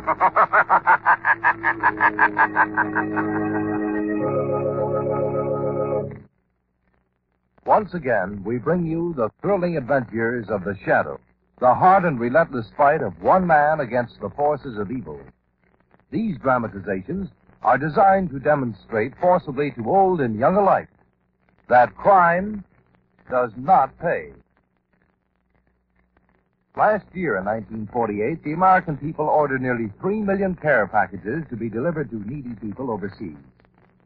Once again, we bring you the thrilling adventures of the Shadow, the hard and relentless fight of one man against the forces of evil. These dramatizations are designed to demonstrate forcibly to old and young alike that crime does not pay. Last year in 1948, the American people ordered nearly 3 million care packages to be delivered to needy people overseas.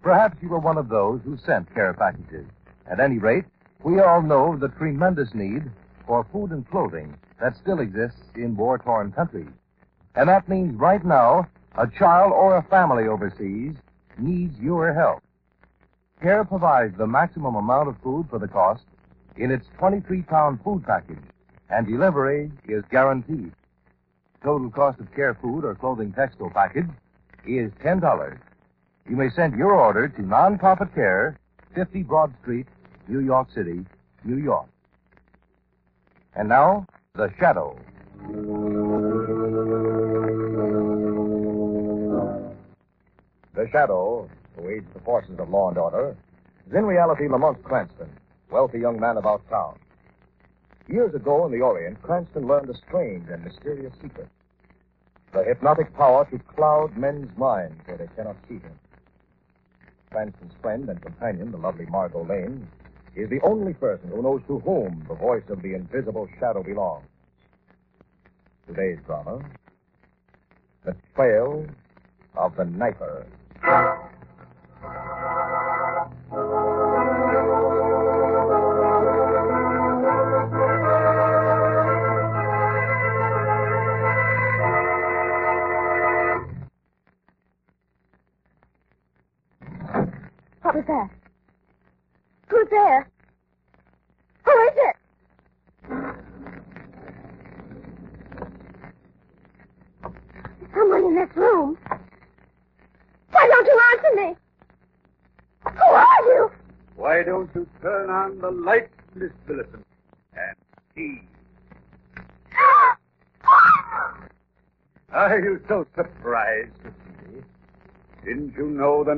Perhaps you were one of those who sent care packages. At any rate, we all know the tremendous need for food and clothing that still exists in war-torn countries. And that means right now, a child or a family overseas needs your help. CARE provides the maximum amount of food for the cost in its 23-pound food package, and delivery is guaranteed. Total cost of CARE food or clothing textile package is $10. You may send your order to Non-Profit Care, 50 Broad Street, New York City, New York. And now, The Shadow. The Shadow, who aids the forces of law and order, is in reality Lamont Cranston, wealthy young man about town. Years ago in the Orient, Cranston learned a strange and mysterious secret. The hypnotic power to cloud men's minds where they cannot see him. Cranston's friend and companion, the lovely Margot Lane, is the only person who knows to whom the voice of the invisible shadow belongs. Today's drama, The Trail of the Knifer.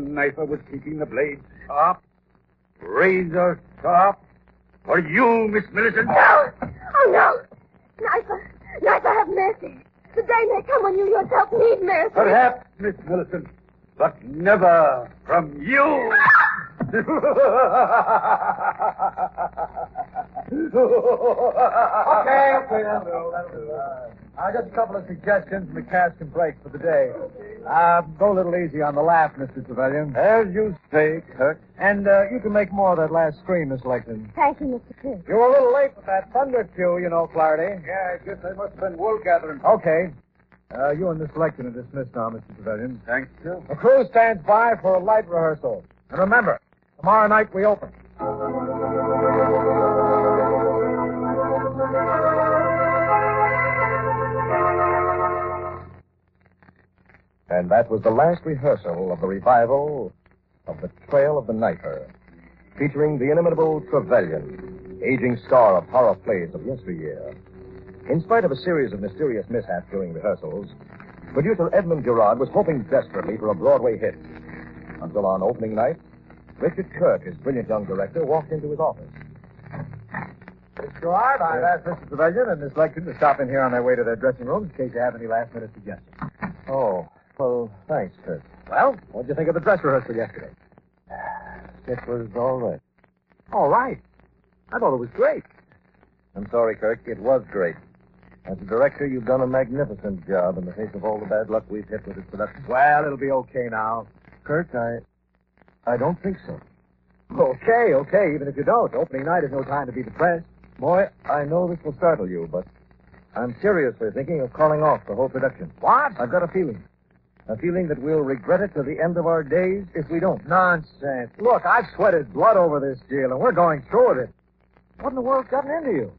The knifer was keeping the blade sharp? Razor sharp? For you, Miss Millicent? No! Oh, no! Knifer, Knifer, have mercy. The day may come when you yourself need mercy. Perhaps, Miss Millicent, but never from you. Okay, okay, that'll do, that'll do. Uh, just a couple of suggestions, and the cast can break for the day. Uh, go a little easy on the laugh, Mr. Trevelyan. As you say, Kirk. And uh, you can make more of that last scream, Miss Lexington. Thank you, Mr. Chris. You were a little late with that thunder cue, you know, Flaherty. Yeah, I guess I must have been wool gathering. Okay. Uh, you and Miss Lexington are dismissed now, Mr. Trevelyan. Thanks, sir. The crew stands by for a light rehearsal. And remember, tomorrow night we open. And that was the last rehearsal of the revival of The Trail of the Knifer, featuring the inimitable Trevelyan, aging star of horror plays of yesteryear. In spite of a series of mysterious mishaps during rehearsals, producer Edmund Gerard was hoping desperately for a Broadway hit. Until on opening night, Richard Kirk, his brilliant young director, walked into his office. Miss Gerard, I've asked Mr. Trevelyan and Miss Lexington to stop in here on their way to their dressing rooms in case you have any last-minute suggestions. Oh, well, thanks, Kirk. Well, what'd you think of the dress rehearsal yesterday? It was all right. All right. I thought it was great. I'm sorry, Kirk. It was great. As a director, you've done a magnificent job in the face of all the bad luck we've hit with this production. Well, it'll be okay now. Kirk, I. I don't think so. Okay, okay, even if you don't. Opening night is no time to be depressed. Boy, I know this will startle you, but I'm seriously thinking of calling off the whole production. What? I've got a feeling. A feeling that we'll regret it to the end of our days if we don't. Nonsense. Look, I've sweated blood over this deal, and we're going through with it. What in the world's gotten into you?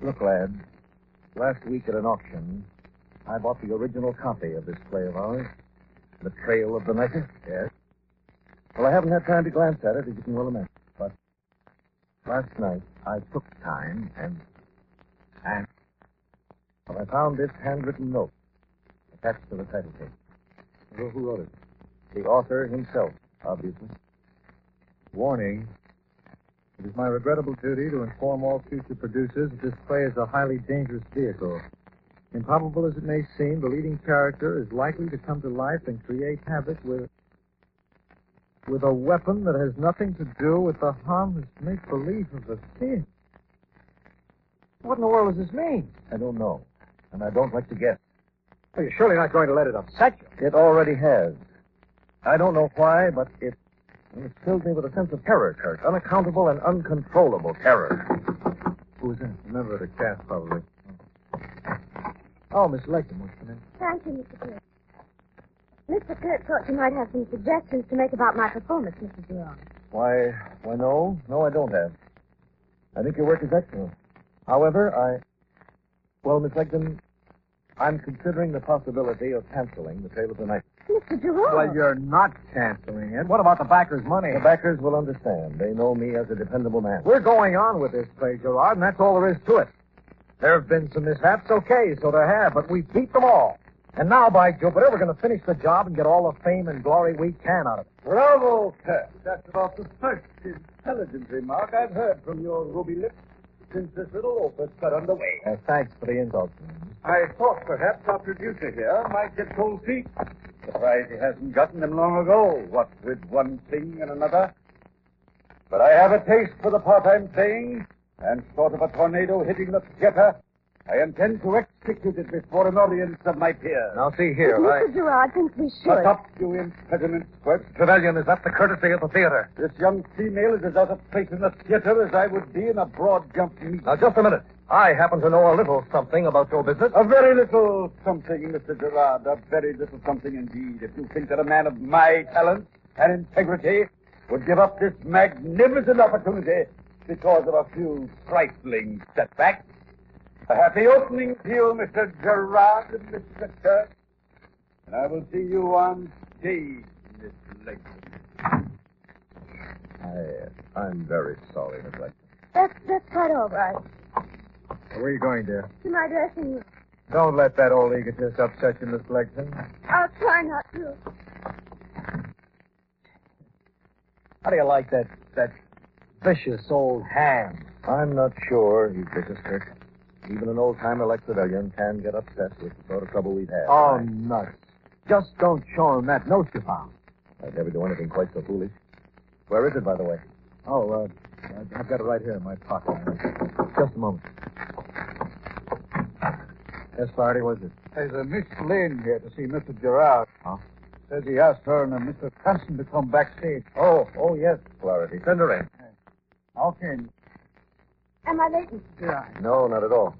Look, lad, last week at an auction, I bought the original copy of this play of ours, The Trail of the Knifer. Yes. Well, I haven't had time to glance at it, as you can well imagine. But last night, I took time and. and. Well, I found this handwritten note attached to the title page. Well, who wrote it? The author himself, obviously. Warning. It is my regrettable duty to inform all future producers that this play is a highly dangerous vehicle. Improbable as it may seem, the leading character is likely to come to life and create havoc with with a weapon that has nothing to do with the harmless make-believe of the thing. What in the world does this mean? I don't know, and I don't like to guess. Well, you're surely not going to let it upset you. It already has. I don't know why, but it, it filled me with a sense of terror, Kirk. Unaccountable and uncontrollable terror. Who is that? A member of the cast, probably. Oh, Miss Lecton wants to come in. Thank you, Mr. Kirk. Mr. Kirk thought you might have some suggestions to make about my performance, Mr. Gerard. Why, why, no. No, I don't have. I think your work is excellent. However, I. Well, Miss Legdon, I'm considering the possibility of canceling the Tale of the Night. Mr. Gerard. Well, you're not canceling it. What about the backers' money? The backers will understand. They know me as a dependable man. We're going on with this play, Gerard, and that's all there is to it. There have been some mishaps, okay, so there have, but we beat them all. And now, by Jupiter, we're going to finish the job and get all the fame and glory we can out of it. Bravo, Kirk. That's about the first intelligent remark I've heard from your ruby lips since this little opus got underway. Uh, thanks for the insult. I thought perhaps our producer here might get cold feet. Surprised he hasn't gotten them long ago, what with one thing and another. But I have a taste for the part I'm playing, and sort of a tornado hitting the theater, I intend to execute it before an audience of my peers. Now, see here, Mr. Gerard thinks we should. Shut up, you impediment squirt. Trevelyan, is that the courtesy of the theater? This young female is as out of place in the theater as I would be in a broad jump meet. Now, just a minute. I happen to know a little something about your business. A very little something, Mr. Gerard. A very little something indeed. If you think that a man of my talent and integrity would give up this magnificent opportunity because of a few trifling setbacks. A happy opening to you, Mr. Gerard and Mr. Kirk. And I will see you on stage, Miss Layton. I, I'm very sorry, Miss Legdon. That's, that's quite all right. Where are you going, dear? To my dressing room. Don't let that old egotist upset you, Miss Legson. I'll try not to. How do you like that that vicious old ham? I'm not sure he's vicious, Kirk. Even an old-timer like Trevelyan can get upset with the sort of trouble we've had. Oh, I, nuts. Just don't show him that note you found. I'd never do anything quite so foolish. Where is it, by the way? Oh, uh, I- I've got it right here in my pocket. Just a moment. Yes, Flaherty, what is it? There's a Miss Lane here to see Mr. Gerard. Huh? Says he asked her and uh, Mr. Cranston to come backstage. Oh, oh, yes, Flaherty. Send her in. Okay. Am I late, Mr. Gerard? No, not at all.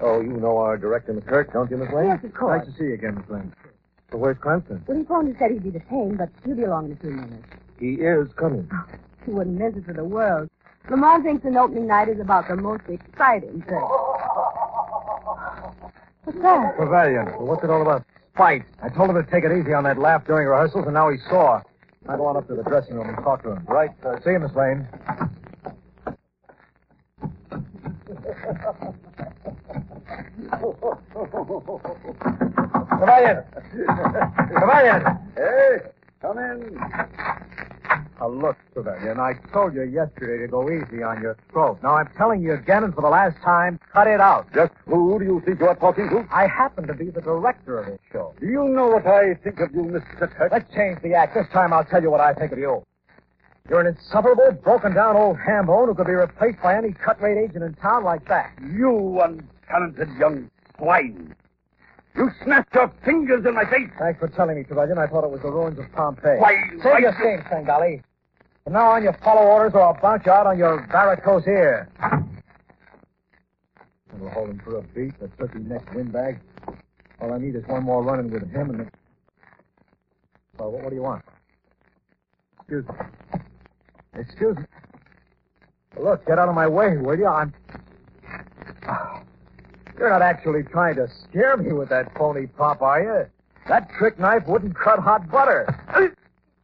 Oh, you know our director, Miss Kirk, don't you, Miss Lane? Yes, of course. Nice to see you again, Miss Lane. So where's Cranston? Well, he phoned and said he'd be detained, but he'll be along in a few minutes. He is coming. He wouldn't miss it for the world. Lamont thinks an opening night is about the most exciting thing. What's that? Trevelyan. Well, what's it all about? Fight. I told him to take it easy on that laugh during rehearsals, and now he saw. I go on up to the dressing room and talk to him. Right, Uh, see you, Miss Lane. Trevelyan! in. Hey, come in. Now, look, Trevelyan, I told you yesterday to go easy on your throat. Now, I'm telling you again and for the last time, cut it out. Just who do you think you are talking to? I happen to be the director of this show. Do you know what I think of you, Mr. Kirk? Let's change the act. This time I'll tell you what I think of you. You're an insufferable, broken down old hambone who could be replaced by any cut rate agent in town like that. You untalented young swine. You snapped your fingers in my face. Thanks for telling me, Trevelyan. I thought it was the ruins of Pompeii. Why, Save why- your steam, Sangali. From now on, you follow orders or I'll bounce you out on your varicose ear. We'll hold him for a beat, the turkey neck windbag. All I need is one more run-in with him and then... Well, what, what do you want? Excuse me. Excuse me. Look, get out of my way, will you? I'm... You're not actually trying to scare me with that phony pop, are you? That trick knife wouldn't cut hot butter.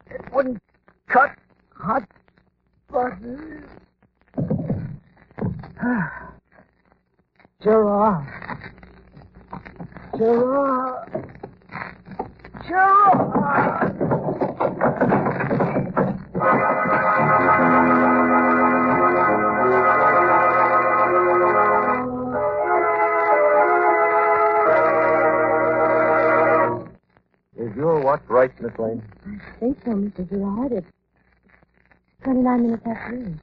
It wouldn't cut hot butter. Gerard. Gerard. Gerard. Right, Miss Lane? I think so, Mr. Gerard. It's 29 minutes after eight.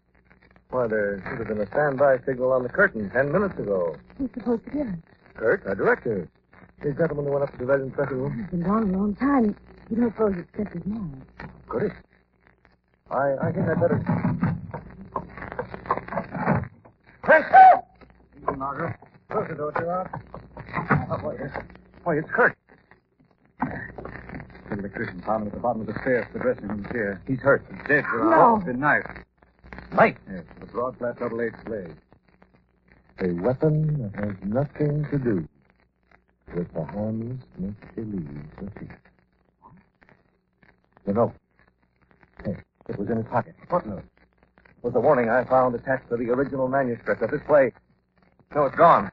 Why, there should have been a standby signal on the curtain ten minutes ago. Who's supposed to get it? Kirk, our director. The gentleman who went up to the Legend dressing room. He's been gone a long time. You don't suppose it's just his man. Could it? I, I think I'd better. Presto! Easy, Margaret. Close the door, Gerard. Oh, why, why, it's Kirk. The electrician found him at the bottom of the stairs, the dressing room chair. He's hurt. He's dead, Gerard. No. He's been knifed. Knife? Yes, with a broad, flat, double-edged blade. A weapon that has nothing to do with the harmless make-believe of it. The note. Hey, it was in his pocket. What note? Was the warning I found attached to the original manuscript of this play. No, it's gone.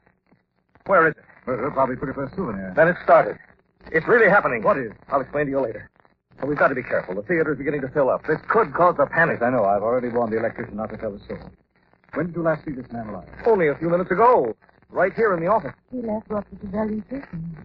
Where is it? Well, they'll probably put it for a souvenir. Then it started. It's really happening. What is? I'll explain to you later. But we've got to be careful. The theater is beginning to fill up. This could cause a panic. I know. I've already warned the electrician not to tell the soul. When did you last see this man alive? Only a few minutes ago. Right here in the office. He left to the up to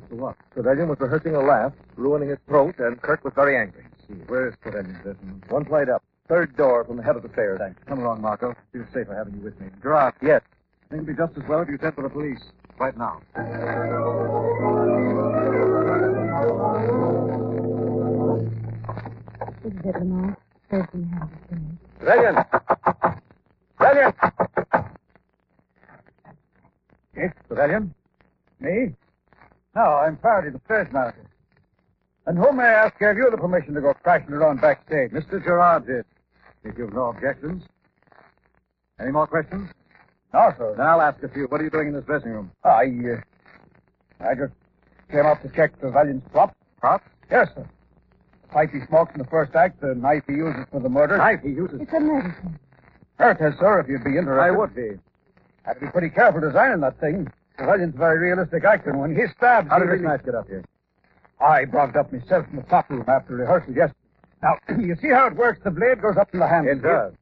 For what? Trevelyan was rehearsing a laugh, ruining his throat, and Kirk was very angry. See, where is Trevelyan's dressing room? One flight up. Third door from the head of the stairs. Thanks. Come along, Margot. Feel safer having you with me. Gerard, Yes. I think it'd be just as well if you sent for the police. Right now. This is it, Lamont. Trevelyan! Trevelyan! Yes, Trevelyan? Me? No, I'm Flaherty, the stage manager. And who may I ask gave you the permission to go crashing around backstage? Mr. Gerard did. If you've no objections. Any more questions? No, sir. Then I'll ask a few. What are you doing in this dressing room? I, uh, I just came up to check the Valiant's prop. Prop? Yes, sir. The pipe he smoked in the first act, the knife he uses for the murder. Knife he uses? It's a medicine. Hurt has, sir, if you'd be interested. I would be. Had to be pretty careful designing that thing. The Valiant's a very realistic actor. When he stabbed... How did this knife get up here? I brought it up myself from the top room after rehearsal yesterday. Now, you see how it works? The blade goes up in the hand. It does.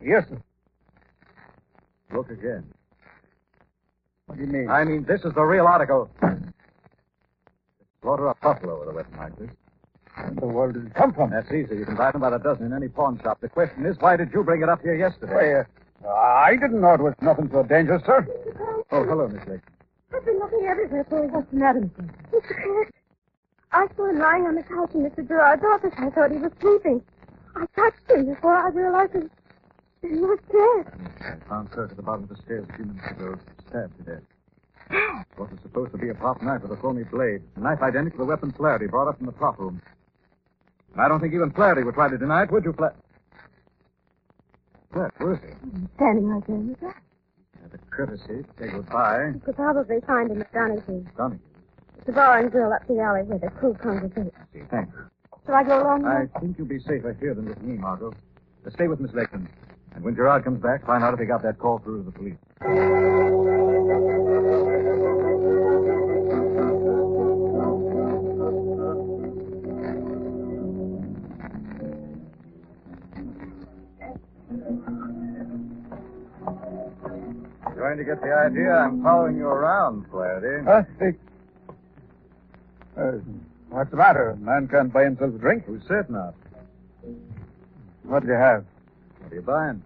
Yes, sir. Look again. What do you mean? I mean, this is the real article. Slaughter a buffalo with a weapon like this. Where the world did it come from? That's easy. You can buy them by the dozen in any pawn shop. The question is, why did you bring it up here yesterday? Why, uh, I didn't know it was nothing so dangerous, sir. Oh, hello, Miss Lake. I've been looking everywhere for you. What's the matter, Mr. Mr. Kirk? I saw him lying on the couch in Mr. Gerard's office. I thought he was sleeping. I touched him before I realized that he was dead. I found Kirk at the bottom of the stairs a few minutes ago, stabbed to death. What was supposed to be a prop knife with a phony blade. A knife identical to the weapon Flaherty brought up from the prop room. And I don't think even Flaherty would try to deny it, would you, Flaherty? Flaherty, where is he? Standing right there the grass. The courtesy to say goodbye. You could probably find him at Donahue. Donahue. It's a bar and grill up the alley where the crew congregate. See, thanks. Shall I go along with I think you'll be safer here than with me, Margot. Stay with Miss Lakeland. And when Gerard comes back, find out if he got that call through to the police. Going to get the idea I'm following you around, Flaherty. Huh? Hey. Uh, what's the matter? A man can't buy himself a drink. Who's said not? What do you have? What are you buying?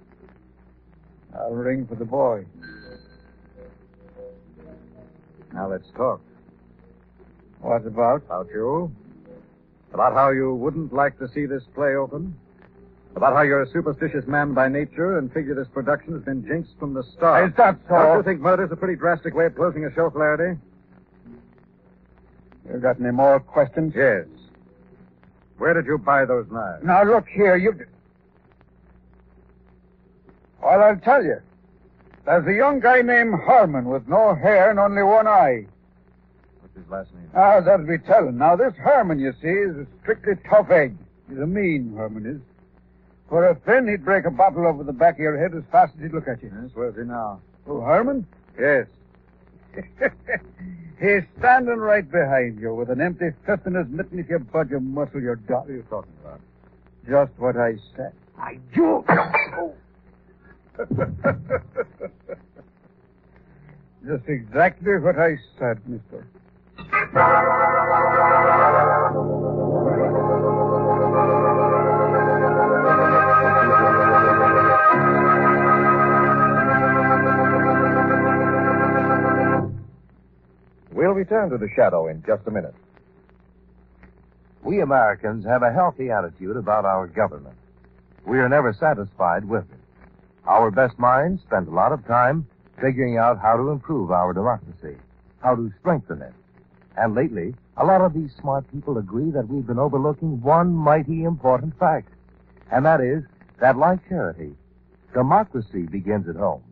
I'll ring for the boy. Now let's talk. What about? About you. About how you wouldn't like to see this play open. About how you're a superstitious man by nature and figure this production has been jinxed from the start. Is that so? Don't you think murder's a pretty drastic way of closing a show, Flaherty? You got any more questions? Yes. Where did you buy those knives? Now look here, you. Well, I'll tell you. There's a young guy named Herman with no hair and only one eye. What's his last name? Ah, that'll be telling. Now, this Herman, you see, is a strictly tough egg. He's a mean Herman is. For a fin, he'd break a bottle over the back of your head as fast as he'd look at you. Yes, where's he now? Oh, Herman? Yes. He's standing right behind you with an empty fist in his mitten. If you budge a muscle, you're done. What are you talking about? Just what I said. I do. Just exactly what I said, mister. We'll return to the shadow in just a minute. We Americans have a healthy attitude about our government. We are never satisfied with it. Our best minds spend a lot of time figuring out how to improve our democracy, how to strengthen it. And lately, a lot of these smart people agree that we've been overlooking one mighty important fact. And that is that, like charity, democracy begins at home.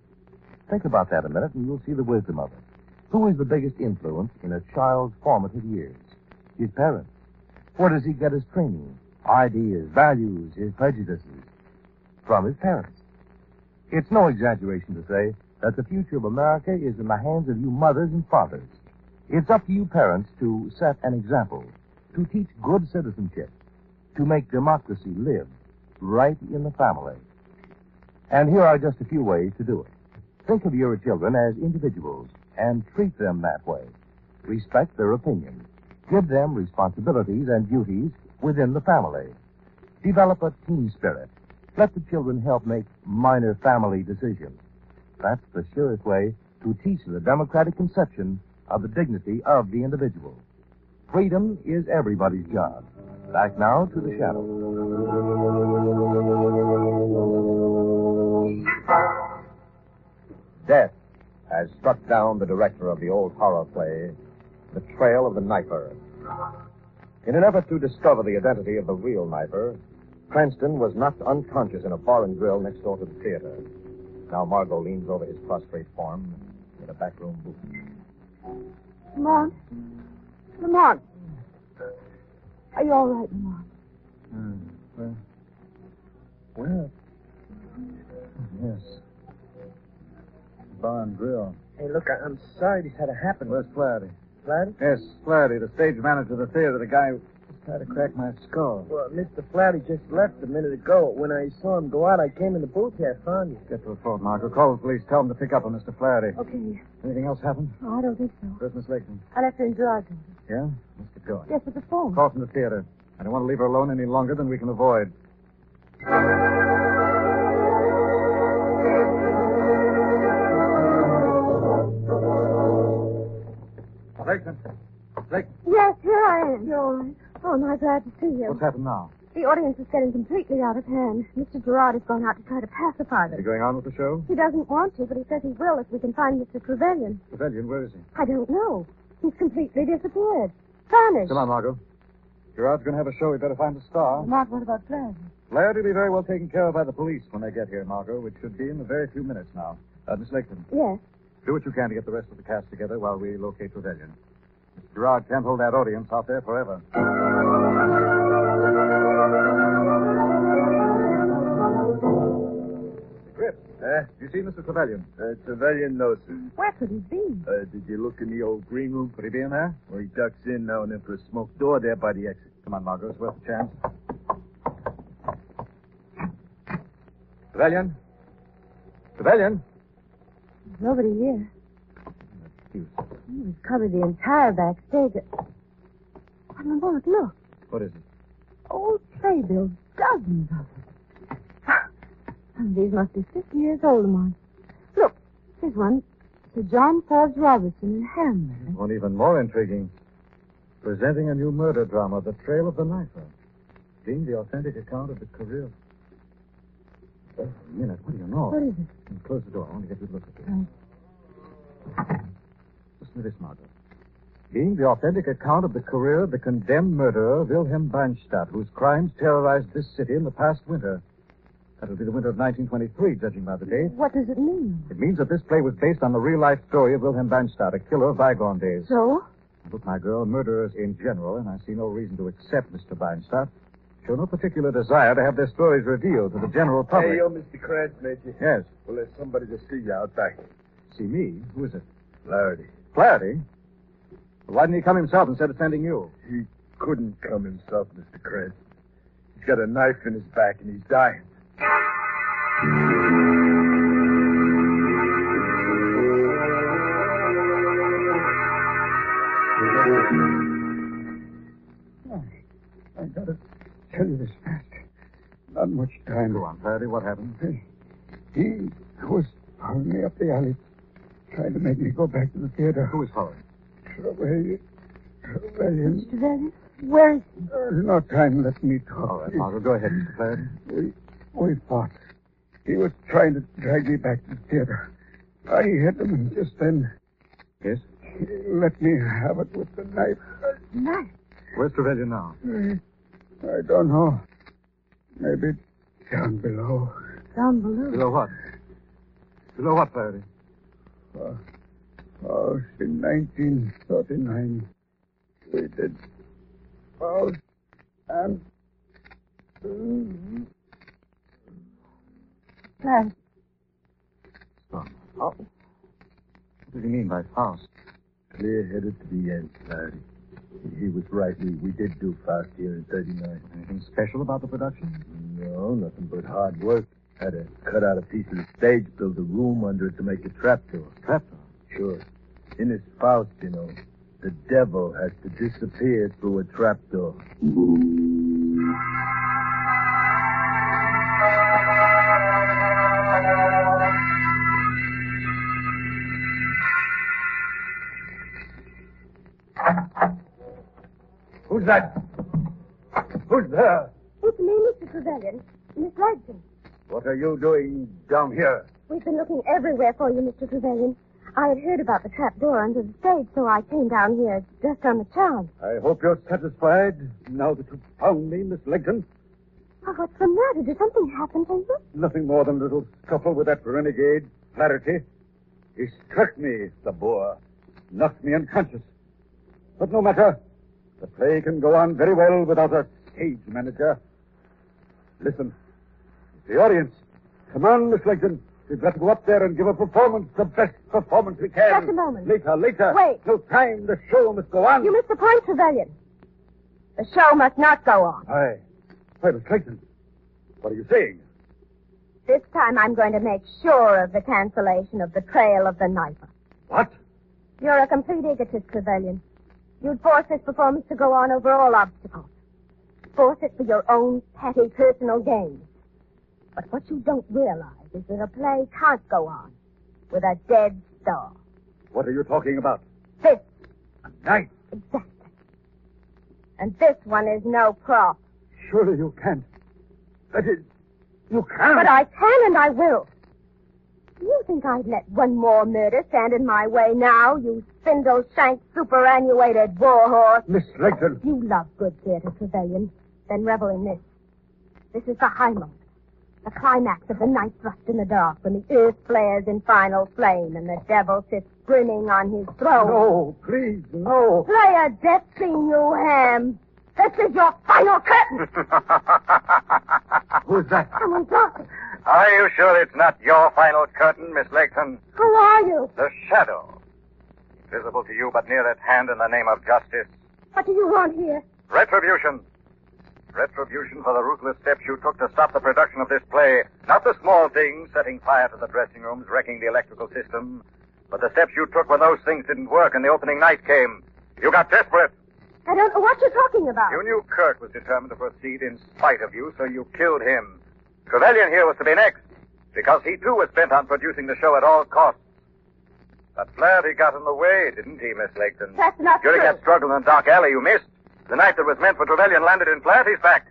Think about that a minute and you'll see the wisdom of it. Who is the biggest influence in a child's formative years? His parents. Where does he get his training, ideas, values, his prejudices? From his parents. It's no exaggeration to say that the future of America is in the hands of you mothers and fathers. It's up to you parents to set an example, to teach good citizenship, to make democracy live right in the family. And here are just a few ways to do it. Think of your children as individuals and treat them that way. Respect their opinion. Give them responsibilities and duties within the family. Develop a team spirit. Let the children help make minor family decisions. That's the surest way to teach the democratic conception of the dignity of the individual. Freedom is everybody's job. Back now to the shadow. Death has struck down the director of the old horror play, The Trail of the Knifer. In an effort to discover the identity of the real knifer, Cranston was knocked unconscious in a bar and grill next door to the theater. Now Margot leans over his prostrate form in a backroom booth. Lamont? Lamont? Are you all right, Lamont? Hmm. Well, well, yes. Bar and grill. Hey, look, I- I'm sorry this had to happen. Where's Flaherty? Flatty? Yes, Flaherty, the stage manager of the theater, the guy who tried to crack my skull. Well, Mr. Flatty just left a minute ago. When I saw him go out, I came in the booth here. I found you. Get to the phone, Margot. Call the police. Tell them to pick up on Mr. Flaherty. Okay. Anything else happen? Oh, I don't think so. Where's Miss Lakeman? I left her in Gerard's office. Yeah? Let's get going. Yes, with the phone. Call from the theater. I don't want to leave her alone any longer than we can avoid. Lakeman. Lakeman. Yes, here I am. You're all right. Oh, am I glad to see you. What's happened now? The audience is getting completely out of hand. Mr. Gerard has gone out to try to pacify Are you them. going on with the show? He doesn't want to, but he says he will if we can find Mr. Trevelyan. Trevelyan, where is he? I don't know. He's completely disappeared. Vanished. Come on, Margot. Gerard's going to have a show. We'd better find a star. Mark, what about Flaherty? Laird will be very well taken care of by the police when they get here, Margot, which should be in a very few minutes now. Uh, Miss Lakeman, Yes. Do what you can to get the rest of the cast together while we locate Trevelyan. Mr. Gerard can't hold that audience out there forever. Grip, uh, you see Mr. Trevelyan? Uh, Trevelyan, no, sir. Where could he be? Uh, did you look in the old green room? Could he be in there? Where he ducks in now and then for a smoke door there by the exit. Come on, Margot. It's worth a chance. Trevelyan? Trevelyan? Nobody here. Excuse. me. We've covered the entire backstage. Oh, no, look, look. What is it? Old playbills, dozens of them. These must be 50 years old, Lamont. Look, here's one. Sir John Forbes Robertson in Hamlet. One even more intriguing. Presenting a new murder drama, The Trail of the Knifer. Being the authentic account of the career. of... Wait a minute, what do you know? What is it? Close the door. I want to get a look at this. Right. Listen to this, Margaret. Being the authentic account of the career of the condemned murderer Wilhelm Banstadt, whose crimes terrorized this city in the past winter. That'll be the winter of 1923, judging by the date. What does it mean? It means that this play was based on the real-life story of Wilhelm Banstadt, a killer of bygone days. So? Look, my girl, murderers in general, and I see no reason to accept Mr. Banstadt, show no particular desire to have their stories revealed to the general public. Hey, you're Mr. Cranston, Major. Yes. Well, there's somebody to see you out back. See me? Who is it? Flaherty. Flaherty? Well, why didn't he come himself instead of sending you? He couldn't come himself, Mr. Cranston. He's got a knife in his back and he's dying. Oh, I gotta tell you this fast. Not much time. Go on, Flaherty. What happened? He was following me up the alley, trying to make me go back to the theater. Who Who is following? Trevelyan. Trevelyan. Mr. Valiant, where is he? There's no time. Let me talk. All right, Margaret. Go ahead, Mr. Flaherty. We, we fought. He was trying to drag me back to the theater. I hit him, and just then Yes? he let me have it with the knife. Knife. Where's Trevelyan now? Uh, I, I don't know. Maybe down below. Down below. Below what? Below what, Flaherty? Uh, oh, in 1939, we did Faust and mm, Right. Stop. Oh. What does he mean by Faust? Clear headed to the end, Flaherty. He, was right. We, we did do Faust here in 39. Anything special about the production? No, nothing but hard work. Had to cut out a piece of the stage, build a room under it to make a trapdoor. Trapdoor. Sure. In his Faust, you know, the devil has to disappear through a trapdoor. That? Who's there? It's me, Mr. Trevelyan. Miss Ledson. What are you doing down here? We've been looking everywhere for you, Mr. Trevelyan. I had heard about the trap door under the stage, so I came down here just on the chance. I hope you're satisfied now that you've found me, Miss Lincoln. Oh, what's the matter? Did something happen to you? Nothing more than a little scuffle with that renegade, Flaherty. He struck me, the boar. Knocked me unconscious. But no matter. The play can go on very well without a stage manager. Listen. The audience. Come on, Miss Lincoln. We've got to go up there and give a performance, the best performance we can. Just a moment. Later, later. Wait. No time. The show must go on. You missed the point, Trevelyan. The show must not go on. Aye. Why, Miss Lincoln. What are you saying? This time I'm going to make sure of the cancellation of the Trail of the Knifer. What? You're a complete egotist, Trevelyan. You'd force this performance to go on over all obstacles. Force it for your own petty personal gain. But what you don't realize is that a play can't go on with a dead star. What are you talking about? This, A knife? exactly. And this one is no prop. Surely you can't. That is, you can't. But I can and I will. You think I'd let one more murder stand in my way now, you spindle shanked superannuated warhorse? Miss Lincoln. You love good theater, Trevelyan. Then revel in this. This is the high moment. The climax of the night thrust in the dark when the earth flares in final flame and the devil sits grinning on his throne. No, please, no. Play a death scene, you ham. This is your final curtain. Who's that? Someone talking. Are you sure it's not your final curtain, Miss Layton? Who are you? The shadow. Visible to you but near at hand in the name of justice. What do you want here? Retribution. Retribution for the ruthless steps you took to stop the production of this play. Not the small things, setting fire to the dressing rooms, wrecking the electrical system, but the steps you took when those things didn't work and the opening night came. You got desperate. I don't know what you're talking about. You knew Kirk was determined to proceed in spite of you, so you killed him. Trevelyan here was to be next, because he too was bent on producing the show at all costs. But Flaherty got in the way, didn't he, Miss Laketon? That's not During true. that struggle in the dark alley you missed, the knife that was meant for Trevelyan landed in Flaherty's back.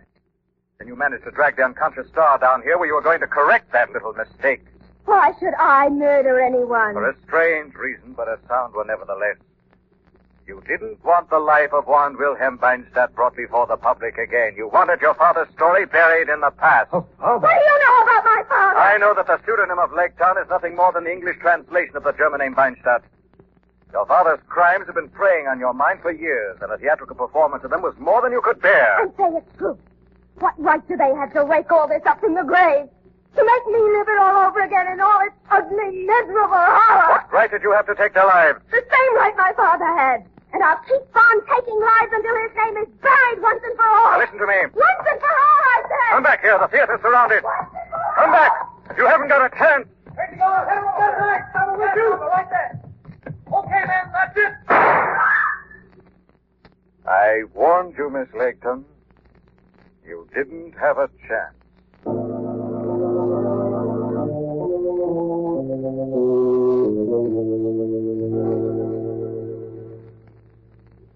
Then you managed to drag the unconscious star down here where you were going to correct that little mistake. Why should I murder anyone? For a strange reason, but a sound one nevertheless. You didn't want the life of one Wilhelm Beinstadt brought before the public again. You wanted your father's story buried in the past. Oh, how What do you know about my father? I know that the pseudonym of Lake Town is nothing more than the English translation of the German name Beinstadt. Your father's crimes have been preying on your mind for years, and a theatrical performance of them was more than you could bear. And say it's true. What right do they have to rake all this up from the grave? To make me live it all over again in all its ugly, miserable horror? What right did you have to take their lives? The same right my father had. And I'll keep on taking lives until his name is buried once and for all. Now listen to me. Once and for all, I said. Come back here. The theater's surrounded. Come back. You haven't got a chance. Okay, man, that's it. I warned you, Miss Laketon. You didn't have a chance.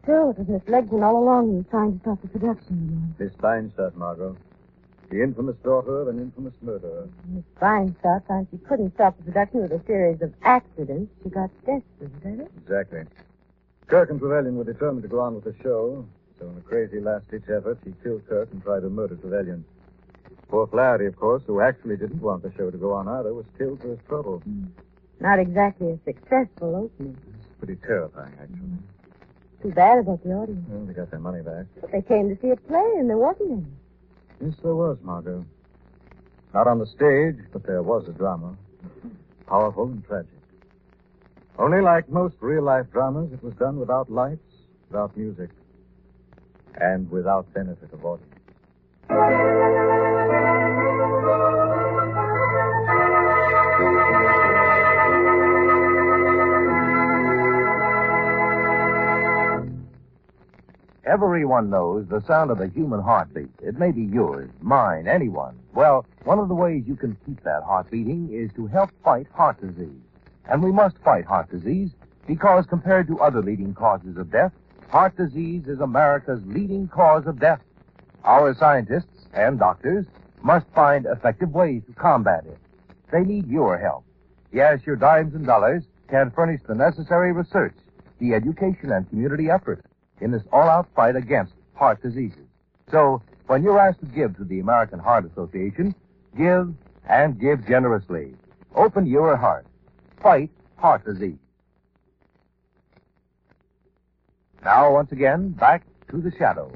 Sure, it was Miss Legton all along who was trying to stop the production. Miss Feinstadt, Margot. The infamous daughter of an infamous murderer. Miss Feinstadt found she couldn't stop the production with a series of accidents. She got desperate, is that it? Exactly. Kirk and Trevelyan were determined to go on with the show, so in a crazy last-ditch effort, she killed Kirk and tried to murder Trevelyan. Poor Flaherty, of course, who actually didn't want the show to go on either, was killed for his trouble. Hmm. Not exactly a successful opening. It's pretty terrifying, actually. Too bad about the audience. Well, they got their money back. But they came to see a play, and there wasn't any. Yes, there was, Margot. Not on the stage, but there was a drama. Powerful and tragic. Only like most real-life dramas, it was done without lights, without music, and without benefit of audience. Everyone knows the sound of the human heartbeat. It may be yours, mine, anyone. Well, one of the ways you can keep that heart beating is to help fight heart disease. And we must fight heart disease because compared to other leading causes of death, heart disease is America's leading cause of death. Our scientists and doctors must find effective ways to combat it. They need your help. Yes, your dimes and dollars can furnish the necessary research, the education and community effort in this all-out fight against heart diseases. So, when you're asked to give to the American Heart Association, give and give generously. Open your heart. Fight heart disease. Now, once again, back to the shadow.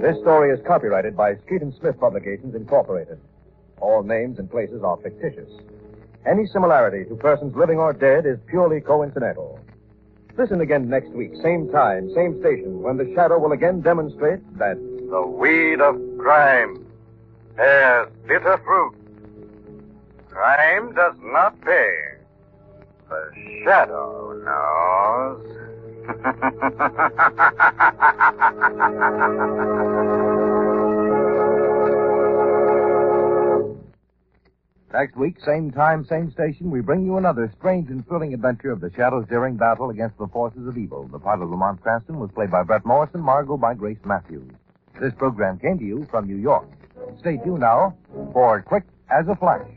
This story is copyrighted by Street and Smith Publications, Incorporated. All names and places are fictitious. Any similarity to persons living or dead is purely coincidental. Listen again next week, same time, same station, when the shadow will again demonstrate that The weed of crime bears bitter fruit. Crime does not pay. The shadow knows. Next week, same time, same station, we bring you another strange and thrilling adventure of the Shadow's daring battle against the forces of evil. The part of Lamont Cranston was played by Bret Morrison, Margot by Grace Matthews. This program came to you from New York. Stay tuned now for Quick as a Flash.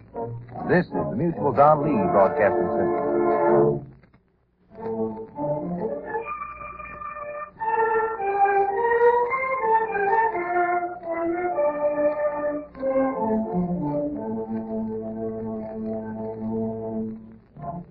This is the Mutual Don Lee Broadcasting System.